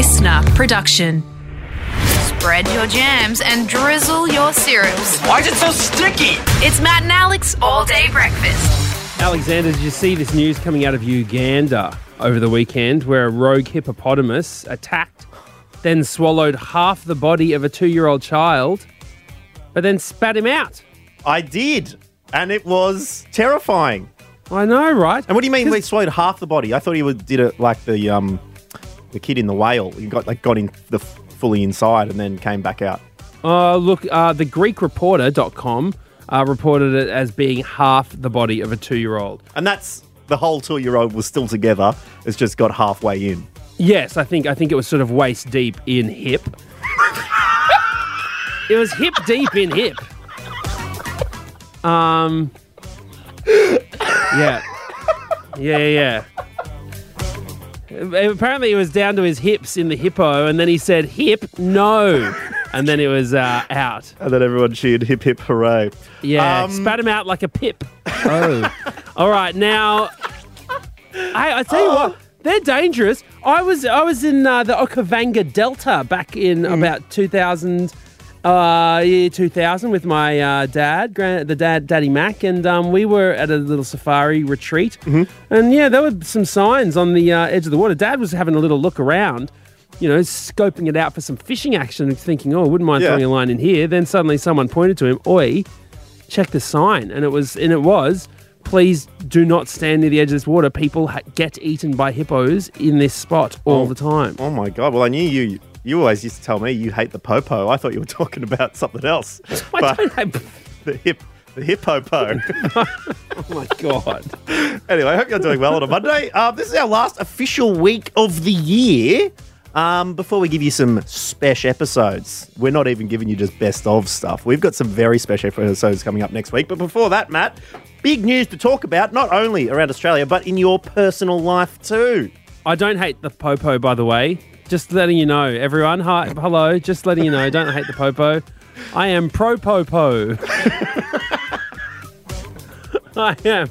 listener production. Spread your jams and drizzle your cereals. Why is it so sticky? It's Matt and Alex all day breakfast. Alexander, did you see this news coming out of Uganda over the weekend where a rogue hippopotamus attacked, then swallowed half the body of a two year old child, but then spat him out? I did, and it was terrifying. I know, right? And what do you mean they swallowed half the body? I thought he did it like the um, the kid in the whale. He got like got in the fully inside and then came back out. Uh, look, uh, the GreekReporter.com uh, reported it as being half the body of a two year old. And that's the whole two year old was still together. It's just got halfway in. Yes, I think I think it was sort of waist deep in hip. it was hip deep in hip. Um. Yeah. Yeah, yeah. Apparently, it was down to his hips in the hippo, and then he said "hip no," and then it was uh, out. And then everyone cheered hip hip hooray. Yeah, Um, spat him out like a pip. Oh. All right, now. I, I tell you what, they're dangerous. I was I was in uh, the Okavango Delta back in about 2000, uh, year 2000 with my uh, dad, grand, the dad, Daddy Mac, and um, we were at a little safari retreat. And yeah, there were some signs on the uh, edge of the water. Dad was having a little look around. You know, scoping it out for some fishing action, thinking, "Oh, I wouldn't mind Yeah. throwing a line in here." Then suddenly, someone pointed to him, "Oi, check the sign and it was and it was please do not stand near the edge of this water people ha- get eaten by hippos in this spot all the time Oh my god! Well, I knew you. You always used to tell me you hate the popo. I thought you were talking about something else. I But don't have- the hip, the hippopo. oh my god anyway, I hope you're doing well on a Monday. Uh, this is our last official week of the year. Um, before we give you some special episodes, we're not even giving you just best of stuff. We've got some very special episodes coming up next week. But before that, Matt, big news to talk about, not only around Australia, but in your personal life too. i don't hate the popo by the way just letting you know everyone hi hello just letting you know don't hate the popo i am pro popo i am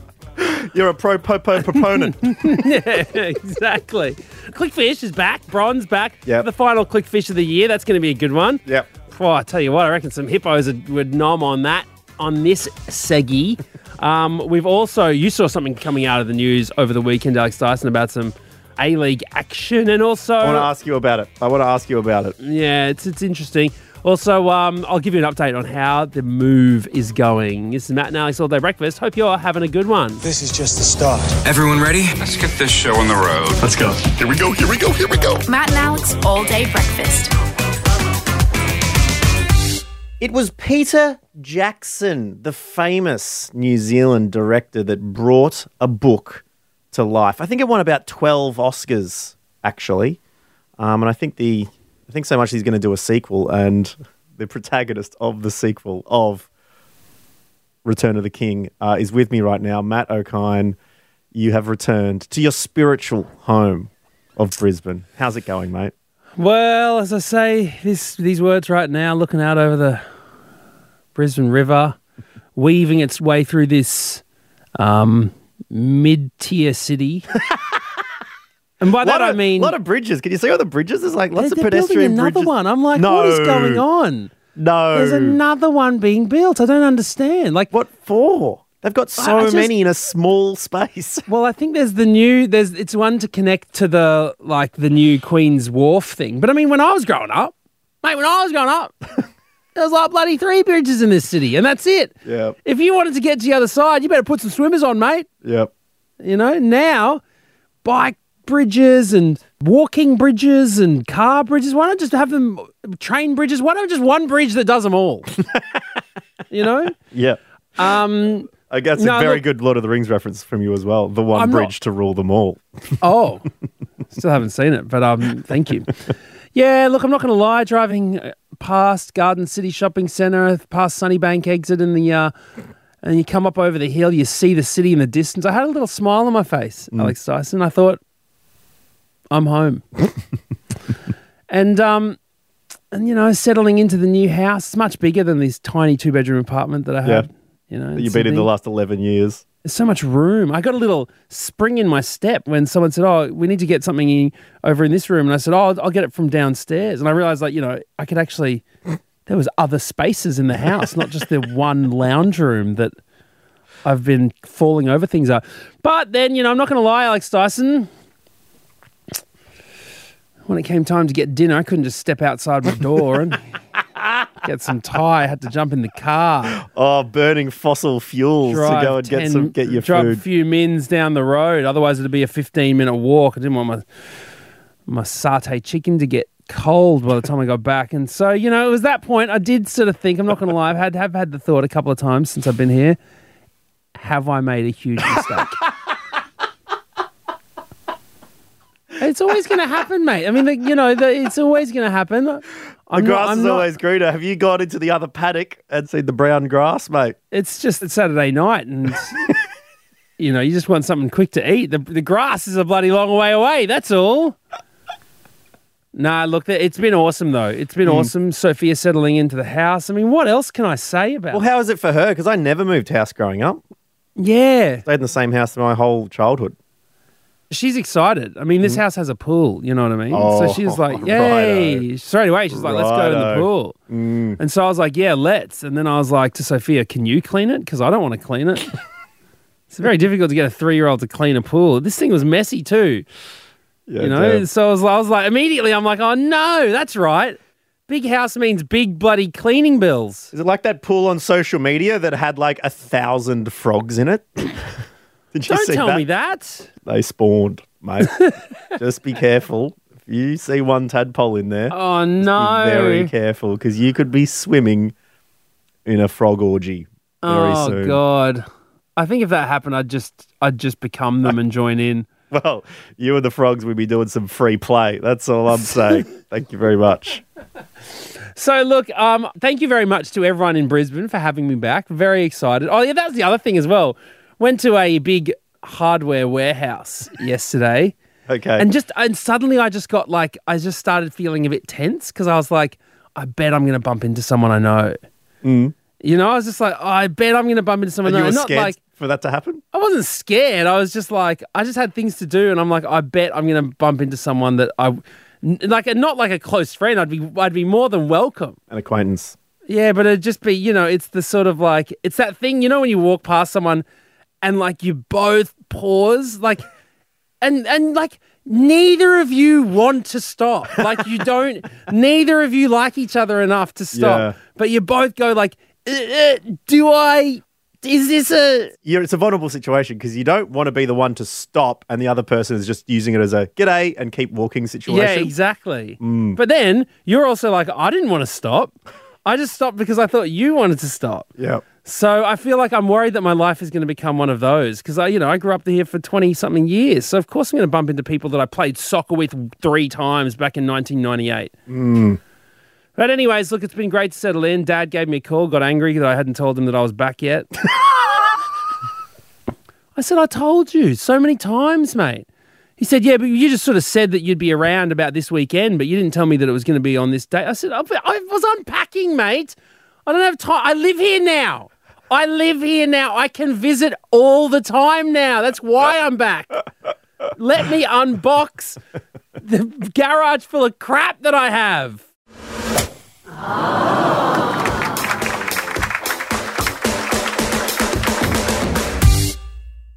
You're a pro popo proponent. yeah, exactly. Clickfish is back. Bronze back. Yep. The final clickfish of the year. That's going to be a good one. yep. Oh, I tell you what, I reckon some hippos would, would nom on that on this seggy. Um, we've also, you saw something coming out of the news over the weekend, Alex Dyson, about some A League action and also. I want to ask you about it. I want to ask you about it. Yeah, it's, it's interesting. Also, um, I'll give you an update on how the move is going. This is Matt and Alex All Day Breakfast. Hope you're having a good one. This is just the start. Everyone ready? Let's get this show on the road. Let's go. Here we go. Here we go. Here we go. Matt and Alex all day breakfast. It was Peter Jackson, the famous New Zealand director, that brought a book to life. I think it won about 12 Oscars, actually. Um, and I think the I think so much he's going to do a sequel, and the protagonist of the sequel of Return of the King uh, is with me right now. Matt Okine, you have returned to your spiritual home of Brisbane. How's it going, mate? Well, as I say this, these words right now, looking out over the Brisbane River, weaving its way through this um, mid-tier city. and by that lot I mean a lot of bridges. Can you see all the bridges? There's like lots they're, of they're building pedestrian another bridges. one. I'm like, no, what is going on? No, There's another one being built. I don't understand. Like, What for? They've got so just- many in a small space. Well, I think there's the new there's it's one to connect to the like the new Queen's Wharf thing. But I mean, when I was growing up, mate, when I was growing up, there was like bloody three bridges in this city, and that's it. Yep. If you wanted to get to the other side, you better put some swimmers on, mate. Yep. You know, now bike bridges and walking bridges and car bridges. Why not just have them train bridges? Why not just one bridge that does them all? you know? Yep. Um I guess No, a very look- good Lord of the Rings reference from you as well. The one I'm not- bridge to rule them all. Oh, still haven't seen it, but um, thank you. Yeah, look, I'm not going to lie. Driving uh, past Garden City Shopping Centre, past Sunnybank exit, and the uh, and you come up over the hill, you see the city in the distance. I had a little smile on my face, Alex Dyson. I thought, I'm home, and um, and you know, settling into the new house. It's much bigger than this tiny two bedroom apartment that I had. You know, You've been in the last 11 years. There's so much room. I got a little spring in my step when someone said, "Oh, we need to get something in, over in this room," and I said, "Oh, I'll, I'll get it from downstairs." And I realized, like, you know, I could actually. There was other spaces in the house, not just the one lounge room that I've been falling over things are. But then, you know, I'm not going to lie, Alex Dyson. When it came time to get dinner, I couldn't just step outside my door and get some Thai. Had to jump in the car, Oh, burning fossil fuels to go and get some get your drive a few mins down the road. Otherwise, it'd be a 15 minute walk. I didn't want my my satay chicken to get cold by the time I got back. And so, you know, it was that point I did sort of think, I'm not going to lie, I've had, have had the thought a couple of times since I've been here. Have I made a huge mistake? It's always going to happen, mate. I mean, like, you know, the, it's always going to happen. The I'm grass not, is not- always greener. Have you gone into the other paddock and seen the brown grass, mate? it's just it's Saturday night, and you know you just want something quick to eat. The the grass is a bloody long way away. That's all. Nah, look, it's been awesome though. It's been hmm. awesome. Sophia settling into the house. I mean, what else can I say about? Well, how is it for her? Because I never moved house growing up. yeah, Stayed in the same house my whole childhood. She's excited. I mean, this mm-hmm. house has a pool. You know what I mean? Oh, so she's like, righto. "Yay!" Straight away, she's like, "Let's go in the Righto. pool." Mm. And so I was like, "Yeah, let's." And then I was like to Sophia, "Can you clean it? Because I don't want to clean it." it's very difficult to get a three-year-old to clean a pool. This thing was messy too. Yeah, You know, damn. so I was, I was like, immediately, I'm like, oh no, that's right. Big house means big bloody cleaning bills. Is it like that pool on social media that had like a thousand frogs in it? Did you Don't see tell that? me that. They spawned, mate. Just be careful. If you see one tadpole in there, Oh be no. very careful because you could be swimming in a frog orgy very oh soon. god. I think if that happened, I'd just, I'd just become them and join in. Well, you and the frogs would be doing some free play. That's all I'm saying. Thank you very much. So look, um, thank you very much to everyone in Brisbane for having me back. Very excited. Oh yeah, that was the other thing as well. Went to a big hardware warehouse yesterday. Okay. And just and suddenly I just got like I just started feeling a bit tense because I was like, I bet I'm gonna bump into someone I know. Mm. You know, I was just like, oh, I bet I'm gonna bump into someone and you know. were Not scared like for that to happen? I wasn't scared. I was just like, I just had things to do, and I'm like, I bet I'm gonna bump into someone that I like, not like a close friend. I'd be, I'd be more than welcome. An acquaintance. Yeah, but it'd just be, you know, it's the sort of like, it's that thing, you know, when you walk past someone and like you both pause, like, and, and like, neither of you want to stop. Like, you don't, neither of you like each other enough to stop, Yeah. but you both go, like, uh, uh, do I, is this a, You're, it's a vulnerable situation because you don't want to be the one to stop and the other person is just using it as a g'day and keep walking situation. yeah, exactly. But then you're also like, I didn't want to stop. I just stopped because I thought you wanted to stop. Yeah. So I feel like I'm worried that my life is going to become one of those because I, you know, I grew up here for 20 something years. So of course I'm going to bump into people that I played soccer with three times back in 1998. Hmm. But anyways, look, it's been great to settle in. Dad gave me a call, got angry that I hadn't told him that I was back yet. I said, I told you so many times, mate. He said, Yeah, but you just sort of said that you'd be around about this weekend, but you didn't tell me that it was going to be on this day. I said, I was unpacking, mate. I don't have time. I live here now. I live here now. I can visit all the time now. That's why I'm back. Let me unbox the garage full of crap that I have.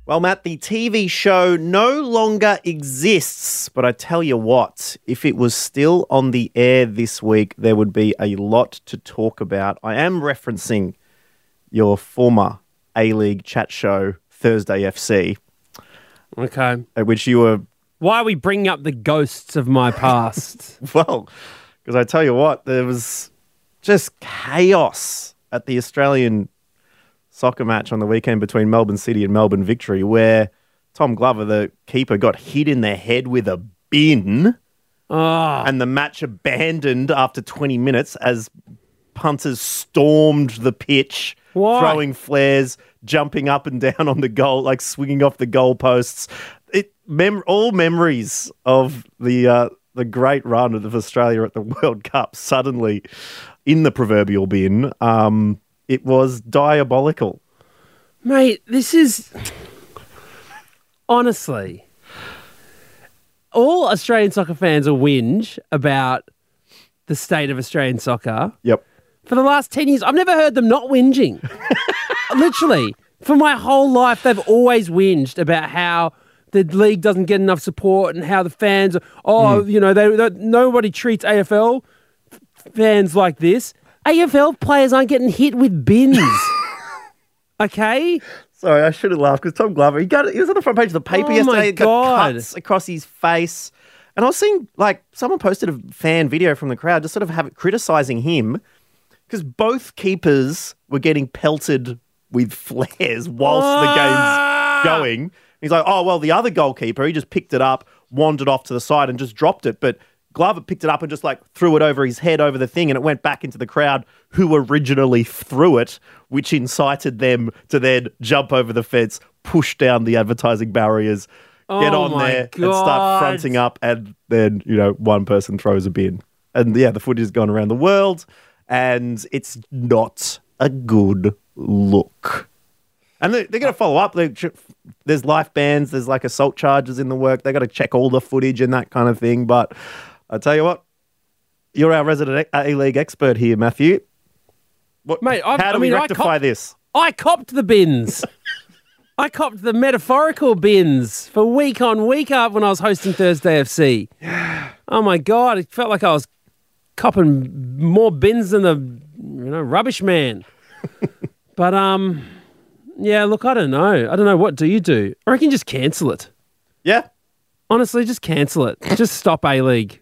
Well, Matt, the TV show no longer exists, but I tell you what, if it was still on the air this week, there would be a lot to talk about. I am referencing your former A League chat show, Thursday FC, Okay. at which you were, Why are we bringing up the ghosts of my past? well, because I tell you what, there was just chaos at the Australian soccer match on the weekend between Melbourne City and Melbourne Victory, where Tom Glover, the keeper, got hit in the head with a bin. oh, and the match abandoned after 20 minutes as punters stormed the pitch, Why? throwing flares, jumping up and down on the goal, like swinging off the goalposts. It mem- all memories of the uh, the great run of Australia at the World Cup suddenly in the proverbial bin. Um, it was diabolical. Mate, this is honestly all Australian soccer fans will whinge about the state of Australian soccer. Yep. For the last 10 years, I've never heard them not whinging. Literally. For my whole life, they've always whinged about how the league doesn't get enough support and how the fans, are, oh, hmm. you know, they, they, nobody treats AFL fans like this. AFL players aren't getting hit with bins. okay? Sorry, I should have laughed because Tom Glover, he got he was on the front page of the paper Oh yesterday. my he got God. cuts across his face, and I was seeing like someone posted a fan video from the crowd, just sort of have it criticizing him because both keepers were getting pelted with flares whilst Ah! the game's going. He's like, oh well, the other goalkeeper, he just picked it up, wandered off to the side, and just dropped it, but. Glover picked it up and just like threw it over his head over the thing, and it went back into the crowd who originally threw it, which incited them to then jump over the fence, push down the advertising barriers, get Oh on my there, and start fronting up. And then, you know, one person throws a bin. And yeah, the footage has gone around the world, and it's not a good look. And they, they're going to follow up. There's life bans, there's like assault charges in the work. They got to check all the footage and that kind of thing. But I tell you what, you're our resident A League expert here, Matthew. What, Mate, I've- how do I we mean, I rectify cop- this? I copped the bins. I copped the metaphorical bins for week on, week up when I was hosting Thursday FC. Oh my God, it felt like I was copping more bins than the you know rubbish man. but um, yeah, look, I don't know. I don't know. What do you do? I reckon just cancel it. Yeah, Honestly, just cancel it. Just stop A League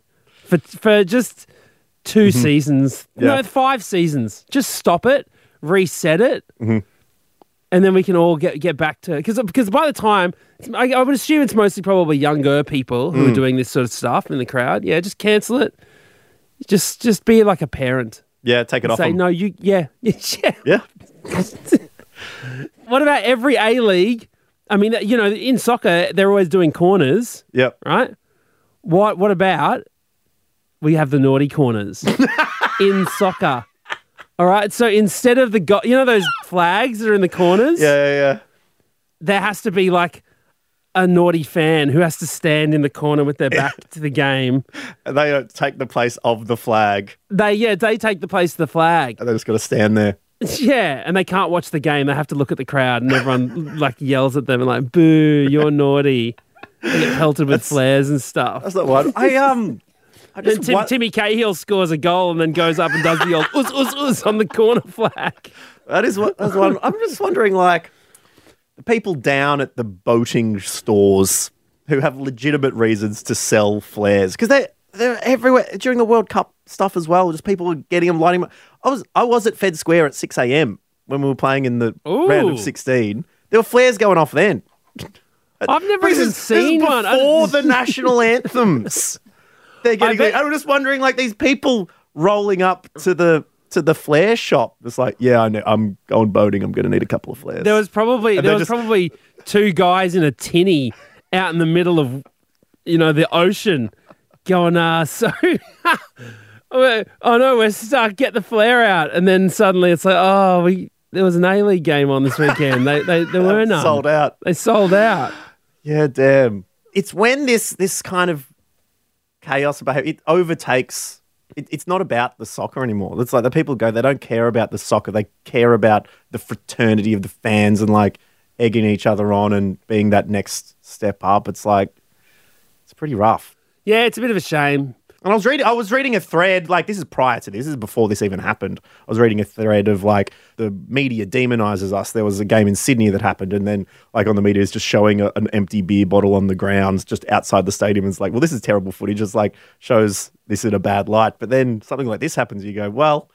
for for just 2 mm-hmm. seasons. Yeah. No, five seasons. Just stop it, reset it, mm-hmm. and then we can all get get back to because because by the time I, I would assume it's mostly probably younger people who are mm. doing this sort of stuff in the crowd. Yeah, just cancel it. Just just be like a parent. yeah, take it off. Say them. no, you yeah yeah. Yeah, What about every A League? I mean, you know, in soccer they're always doing corners. yep. right? What what about we have the naughty corners in soccer? All right. So instead of the go- you know those flags that are in the corners, Yeah, yeah, yeah. there has to be like a naughty fan who has to stand in the corner with their back to the game. And they don't take the place of the flag. They yeah, they take the place of the flag. And they just got to stand there. Yeah, and they can't watch the game. They have to look at the crowd, and everyone like yells at them and like, "Boo! You're naughty!" They get pelted with flares and stuff. That's not what I um, Then Tim, Timmy Cahill scores a goal and then goes up and does the old us us us on the corner flag. that is what that's one. I'm just wondering, like, the people down at the boating stores who have legitimate reasons to sell flares because they they're everywhere during the World Cup stuff as well. Just people were getting them, lighting them. I was I was at Fed Square at six a.m. when we were playing in the round of sixteen. There were flares going off then. I've never This even is, this seen one. Before the national anthems. They're getting. bet- I'm just wondering, like these people rolling up to the to the flare shop. It's like, yeah, I know. I'm going boating. I'm going to need a couple of flares. There was probably And there was just- probably two guys in a tinny out in the middle of you know the ocean going uh so oh no we're stuck get the flare out and then suddenly it's like oh we there was an A League game on this weekend they they there were none sold out. they sold out Yeah, damn. It's when this this kind of chaos behavior it overtakes. It, it's not about the soccer anymore. It's like the people go. They don't care about the soccer. They care about the fraternity of the fans and like egging each other on and being that next step up. It's like it's pretty rough. yeah it's a bit of a shame And I was reading, I was reading a thread. Like this is prior to this. This is before this even happened. I was reading a thread of like the media demonizes us. There was a game in Sydney that happened, and then like on the media is just showing a, an empty beer bottle on the grounds just outside the stadium. And it's like, well, this is terrible footage. It's like shows this in a bad light. But then something like this happens. You go, well,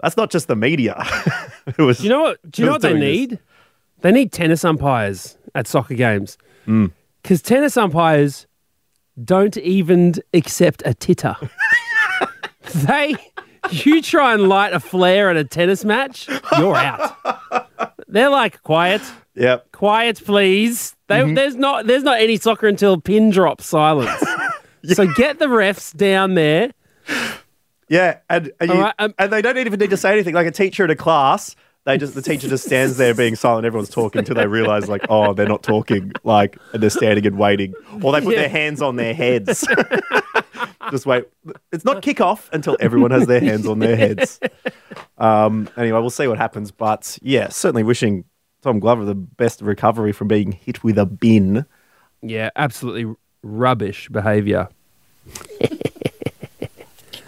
that's not just the media. was, Do you know what? Do you know what they doing this. need? They need tennis umpires at soccer games mm. because tennis umpires don't even accept a titter. they, you try and light a flare at a tennis match, you're out. They're like quiet, Yep. quiet, please. They, Mm-hmm. There's not, there's not any soccer until pin drop silence. So get the refs down there. Yeah, and and, you, right, um- and they don't even need to say anything. Like a teacher in a class, They just the teacher just stands there being silent. Everyone's talking until they realise like, oh, they're not talking. Like, and they're standing and waiting, or they put Yeah. their hands on their heads. just wait. It's not kick off until everyone has their hands on their heads. Um, anyway, we'll see what happens. But yeah, certainly wishing Tom Glover the best recovery from being hit with a bin. Yeah, absolutely rubbish behaviour.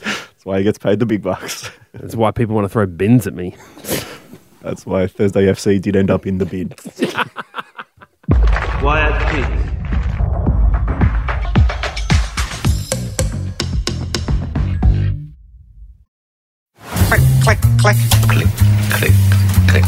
That's why he gets paid the big bucks. That's why people want to throw bins at me. That's why Thursday FC did end up in the bin. Wyatt Peak. Click, click, click, click, click, click.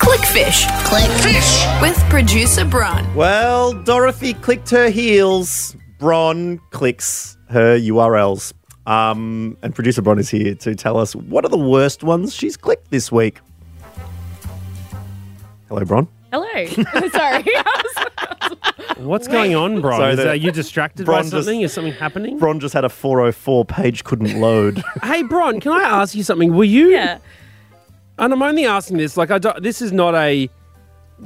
Clickfish. Clickfish. With producer Bron. Well, Dorothy clicked her heels. Bron clicks her URLs. Um, and producer Bron is here to tell us what are the worst ones she's clicked this week. Hello, Bron. Hello. Sorry. What's going on, Bron? So Is, the- are you distracted Bron by just- something? Is something happening? Bron just had a 404 page couldn't load. Hey, Bron, can I ask you something? Were you? yeah. And I'm only asking this. Like, I don't, this is not a.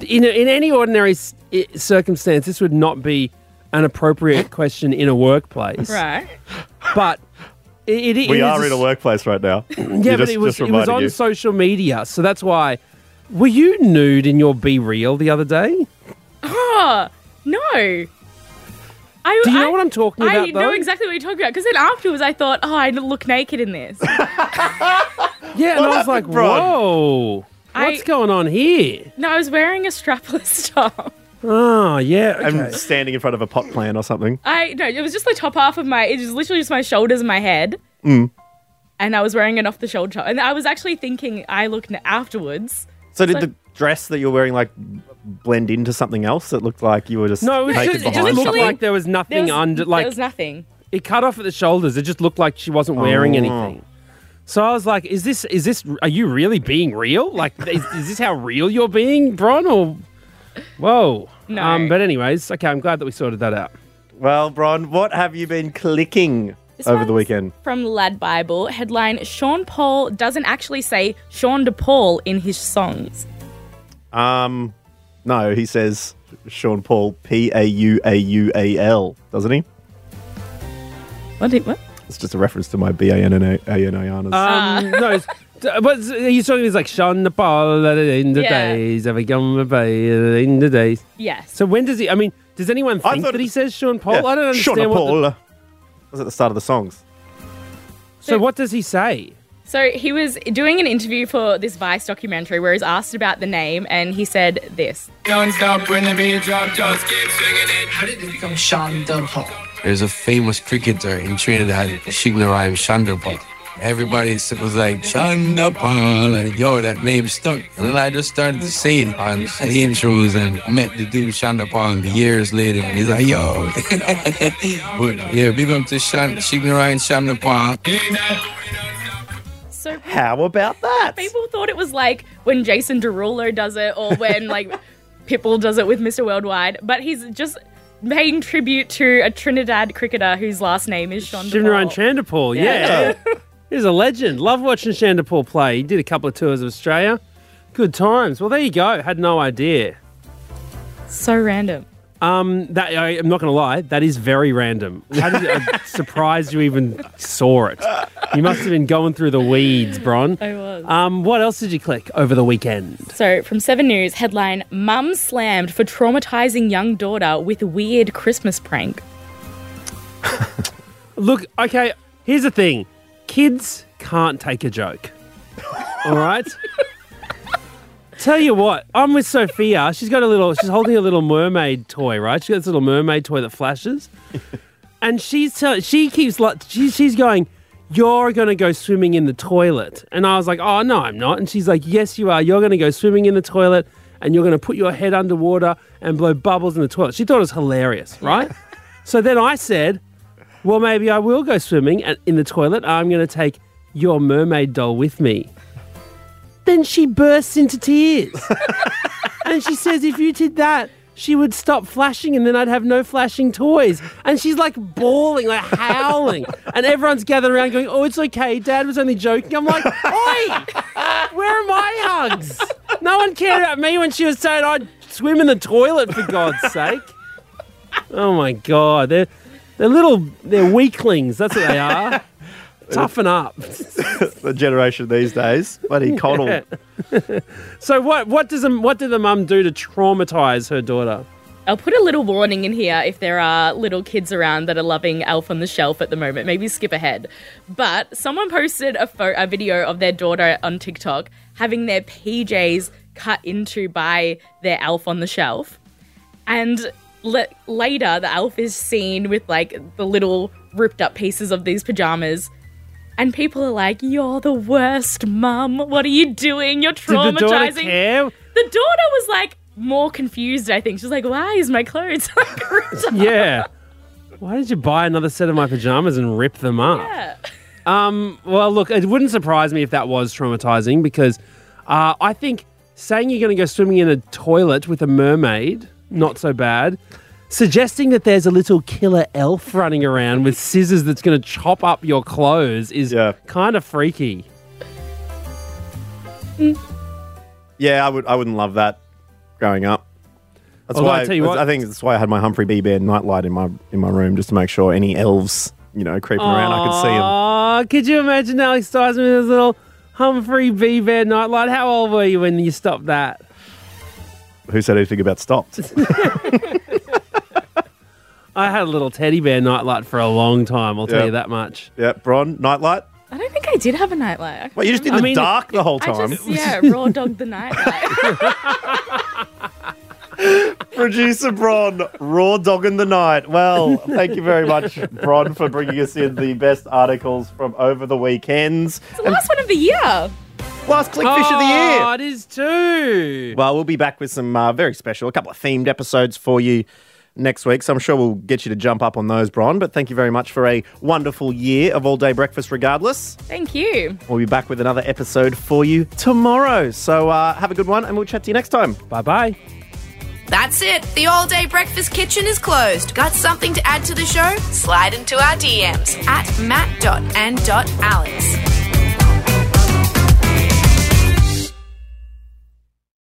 In a, in any ordinary s- i- circumstance, this would not be an appropriate question in a workplace. Right. But it, it, we it are is in a workplace right now. Yeah, but just, it was it was on you. social media, so that's why. Were you nude in your BeReal the other day? Oh, no. I, Do you know I- what I'm talking I about? I know though? exactly what you're talking about because then afterwards I thought, oh, I look naked in this. Yeah, and What I was like, happened, Bron? whoa, what's I- going on here? no, I was wearing a strapless top. Oh, yeah. Okay. I'm standing in front of a pot plant or something. I no, it was just the top half of my. It was literally just my shoulders and my head. Mm. And I was wearing an off the shoulder top, and I was actually thinking I looked afterwards. So did So- the dress that you're wearing like blend into something else that looked like you were just no, it, was just, it just looked like there was There nothing was, under. Like there was nothing. it cut off at the shoulders. It just looked like she wasn't wearing Oh. anything. So I was like, "Is this? Is this? Are you really being real? Like, is, is this how real you're being, Bron? Or whoa? No. Um, but anyways, okay. I'm glad that we sorted that out. Well, Bron, what have you been clicking This over the weekend? From Lad Bible, headline Sean Paul doesn't actually say Sean DePaul in his songs. Um, no, he says Sean Paul P A U A U A L, doesn't he? What? Did, what? It's just a reference to my B A N N A A N A Anas. Um, no, it's, but he's talking. He's like Sean the Paul in the Yeah. days. Have I come in the days? Yes. So when does he? I mean, does anyone I think thought that he says Sean Paul? Yeah, I don't understand Sean what. Paul. The, was at the start of the songs. so what does he say? So he was doing an interview for this Vice documentary where he's asked about the name, and he said this. Don't stop when the beat drop, just keep swinging it. How did it become Sean Paul? There's a famous cricketer in Trinidad, Shivnarine Chanderpaul. Everybody was like, Chanderpaul, and yo, that name stuck. And then I just started to say it on the intros and met the dude Chanderpaul years later. And he's like, yo. but yeah, big up to Shan- Shivnarine Chanderpaul. So How about that? people thought it was like when Jason Derulo does it, or when like Pitbull does it with Mr. Worldwide, but he's just paying tribute to a Trinidad cricketer whose last name is Sean Shivnaran DePaul. Chanderpaul, yeah. He's a legend. Love watching Chanderpaul play. He did a couple of tours of Australia. Good times. Well, there you go. Had no idea. So random. Um, that I, I'm not going to lie. That is very random. How did I'm surprised you even saw it? You must have been going through the weeds, Bron. I was. Um, what else did you click over the weekend? So, from Seven News, headline Mum slammed for traumatizing young daughter with weird Christmas prank. Look, okay. Here's the thing: kids can't take a joke. All right. Tell you what, I'm with Sophia. She's got a little. She's holding a little mermaid toy, right? She's got this little mermaid toy that flashes, and she's telling. She keeps like she, she's going. You're gonna go swimming in the toilet, and I was like, Oh no, I'm not. And she's like, Yes, you are. You're gonna go swimming in the toilet, and you're gonna put your head underwater and blow bubbles in the toilet. She thought it was hilarious, right? so then I said, well, maybe I will go swimming and in the toilet. I'm going to take your mermaid doll with me. Then she bursts into tears. and she says, if you did that, she would stop flashing and then I'd have no flashing toys. And she's like bawling, like howling. and everyone's gathered around going, Oh, it's okay. Dad was only joking. I'm like, Oi, where are my hugs? No one cared about me when she was saying I'd swim in the toilet, for God's sake. Oh my God. They're, they're little, they're weaklings. That's what they are. Toughen up. the generation these days. Bloody coddle. So what what does the, what did the mum do to traumatize her daughter? I'll put a little warning in here if there are little kids around that are loving Elf on the Shelf at the moment. Maybe skip ahead. But someone posted a, pho- a video of their daughter on TikTok having their PJs cut into by their Elf on the Shelf. And le- later, the elf is seen with like the little ripped up pieces of these pajamas. And people are like, You're the worst, mum. What are you doing? You're Did the daughter traumatizing. care? The daughter was like more confused, I think. She's like, Why is my clothes like ripped up? Yeah. Why did you buy another set of my pajamas and rip them up? Yeah. Um, well, look, it wouldn't surprise me if that was traumatizing because uh, I think saying you're going to go swimming in a toilet with a mermaid, not so bad. Suggesting that there's a little killer elf running around with scissors that's going to chop up your clothes is Yeah. kind of freaky. Yeah, I would. I wouldn't love that growing up. That's Although, why I tell you what- I think that's why I had my Humphrey B. Bear nightlight in my in my room just to make sure any elves, you know, creeping around, I could see them. Aw, could you imagine Alex Dyson with his little Humphrey B. Bear nightlight? How old were you when you stopped that? Who said anything about stopped? I had a little teddy bear nightlight for a long time, I'll tell Yeah. you that much. yeah, Bron nightlight. I don't think I did have a nightlight. Well, you just in I the mean, dark the whole I time. just, yeah, raw dog the nightlight. Producer Bron, raw dog in the night. Well, thank you very much, Bron, for bringing us in the best articles from over the weekends. It's the last one of the year. Last Clickfish of the year. Oh, it is too. Well, we'll be back with some uh, very special, a couple of themed episodes for you next week. So I'm sure we'll get you to jump up on those, Bron. But thank you very much for a wonderful year of all day breakfast, regardless. Thank you. We'll be back with another episode for you tomorrow. So uh, have a good one, and we'll chat to you next time. Bye bye. That's it. The all day breakfast kitchen is closed. Got something to add to the show? Slide into our DMs at matt.and.allen.